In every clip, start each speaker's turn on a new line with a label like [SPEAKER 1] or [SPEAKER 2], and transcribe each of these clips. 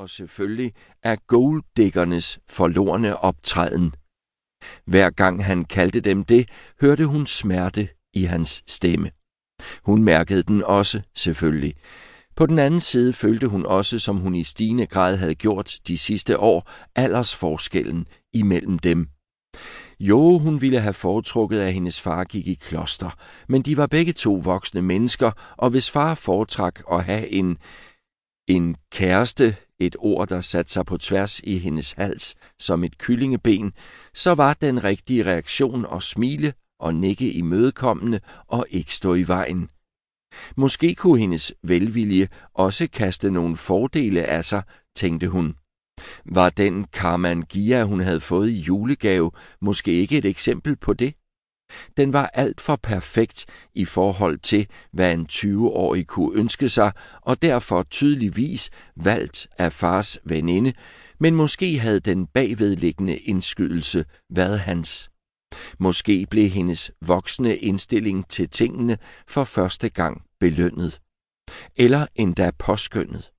[SPEAKER 1] og selvfølgelig af golddiggernes forlorne optræden. Hver gang han kaldte dem det, hørte hun smerte i hans stemme. Hun mærkede den også, selvfølgelig. På den anden side følte hun også, som hun i stigende grad havde gjort de sidste år, aldersforskellen imellem dem. Jo, hun ville have foretrukket, at hendes far gik i kloster, men de var begge to voksne mennesker, og hvis far foretrak at have en, en kæreste, et ord, der satte sig på tværs i hendes hals som et kyllingeben, så var den rigtige reaktion at smile og nikke imødekommende og ikke stå i vejen. Måske kunne hendes velvilje også kaste nogle fordele af sig, tænkte hun. Var den Karmangia, hun havde fået i julegave, måske ikke et eksempel på det? Den var alt for perfekt i forhold til, hvad en 20-årig kunne ønske sig, og derfor tydeligvis valgt af fars veninde, men måske havde den bagvedliggende indskydelse været hans. Måske blev hendes voksne indstilling til tingene for første gang belønnet. Eller endda påskyndet.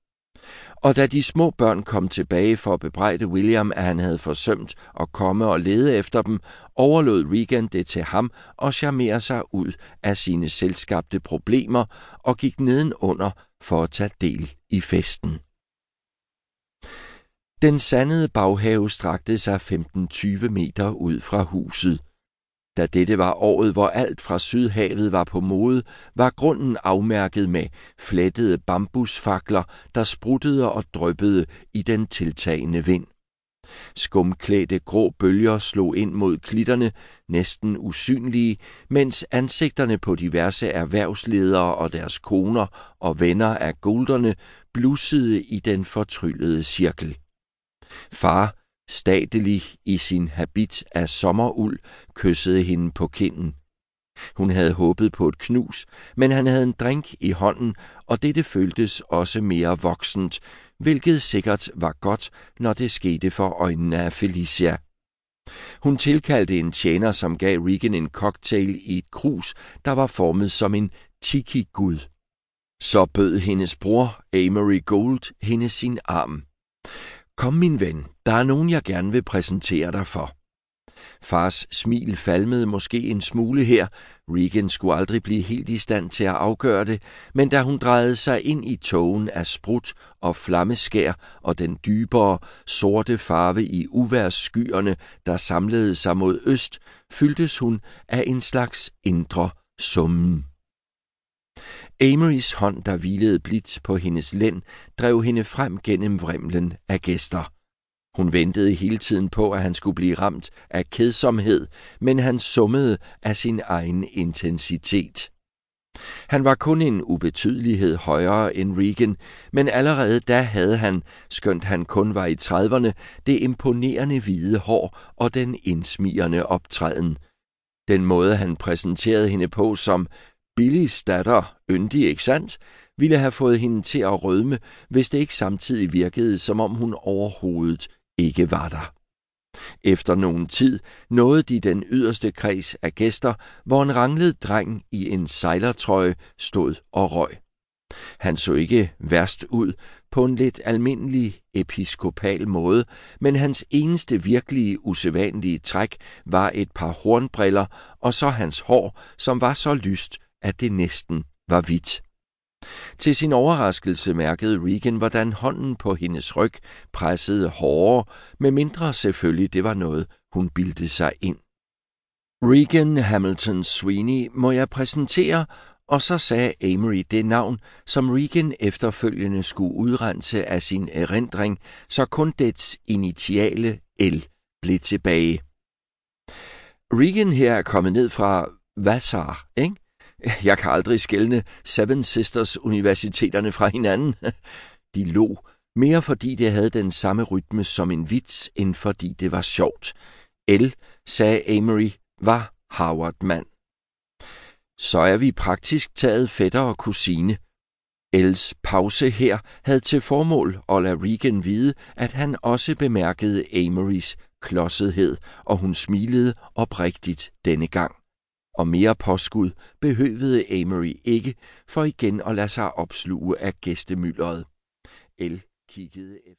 [SPEAKER 1] Og da de små børn kom tilbage for at bebrejde William, at han havde forsømt at komme og lede efter dem, overlod Regan det til ham og charmere sig ud af sine selskabte problemer og gik nedenunder for at tage del i festen. Den sandede baghave strakte sig 15-20 meter ud fra huset – da dette var året, hvor alt fra Sydhavet var på mode, var grunden afmærket med flettede bambusfakler, der spruttede og drøbbede i den tiltagende vind. Skumklædte grå bølger slog ind mod klitterne, næsten usynlige, mens ansigterne på diverse erhvervsledere og deres koner og venner af gulderne blussede i den fortryllede cirkel. Far statelig i sin habit af sommeruld, kyssede hende på kinden. Hun havde håbet på et knus, men han havde en drink i hånden, og dette føltes også mere voksent, hvilket sikkert var godt, når det skete for øjnene af Felicia. Hun tilkaldte en tjener, som gav Regan en cocktail i et krus, der var formet som en tiki-gud. Så bød hendes bror, Amory Gold, hende sin arm. Kom, min ven, der er nogen, jeg gerne vil præsentere dig for. Fars smil falmede måske en smule her. Regan skulle aldrig blive helt i stand til at afgøre det, men da hun drejede sig ind i togen af sprut og flammeskær og den dybere, sorte farve i uværsskyerne, der samlede sig mod øst, fyldtes hun af en slags indre summen. Amerys hånd, der hvilede blidt på hendes lænd, drev hende frem gennem vrimlen af gæster. Hun ventede hele tiden på, at han skulle blive ramt af kedsomhed, men han summede af sin egen intensitet. Han var kun en ubetydelighed højere end Regan, men allerede da havde han, skønt han kun var i 30'erne, det imponerende hvide hår og den indsmirende optræden. Den måde, han præsenterede hende på som Billys datter, yndig, ikke sandt, ville have fået hende til at rødme, hvis det ikke samtidig virkede, som om hun overhovedet ikke var der. Efter nogen tid nåede de den yderste kreds af gæster, hvor en ranglet dreng i en sejlertrøje stod og røg. Han så ikke værst ud på en lidt almindelig episkopal måde, men hans eneste virkelige usædvanlige træk var et par hornbriller og så hans hår, som var så lyst, at det næsten var hvidt. Til sin overraskelse mærkede Regan, hvordan hånden på hendes ryg pressede hårdere, med mindre selvfølgelig det var noget, hun bildte sig ind. Regan Hamilton Sweeney må jeg præsentere, og så sagde Amory det navn, som Regan efterfølgende skulle udrense af sin erindring, så kun dets initiale L blev tilbage. Regan her er kommet ned fra Vassar, ikke? Jeg kan aldrig skælne Seven Sisters universiteterne fra hinanden. De lå, mere fordi det havde den samme rytme som en vits, end fordi det var sjovt. L, sagde Amory, var Harvard-mand. Så er vi praktisk taget fætter og kusine. Els pause her havde til formål at lade Regan vide, at han også bemærkede Amorys klodsethed, og hun smilede oprigtigt denne gang og mere påskud behøvede Amory ikke for igen at lade sig opsluge af gæstemyldret. El kiggede efter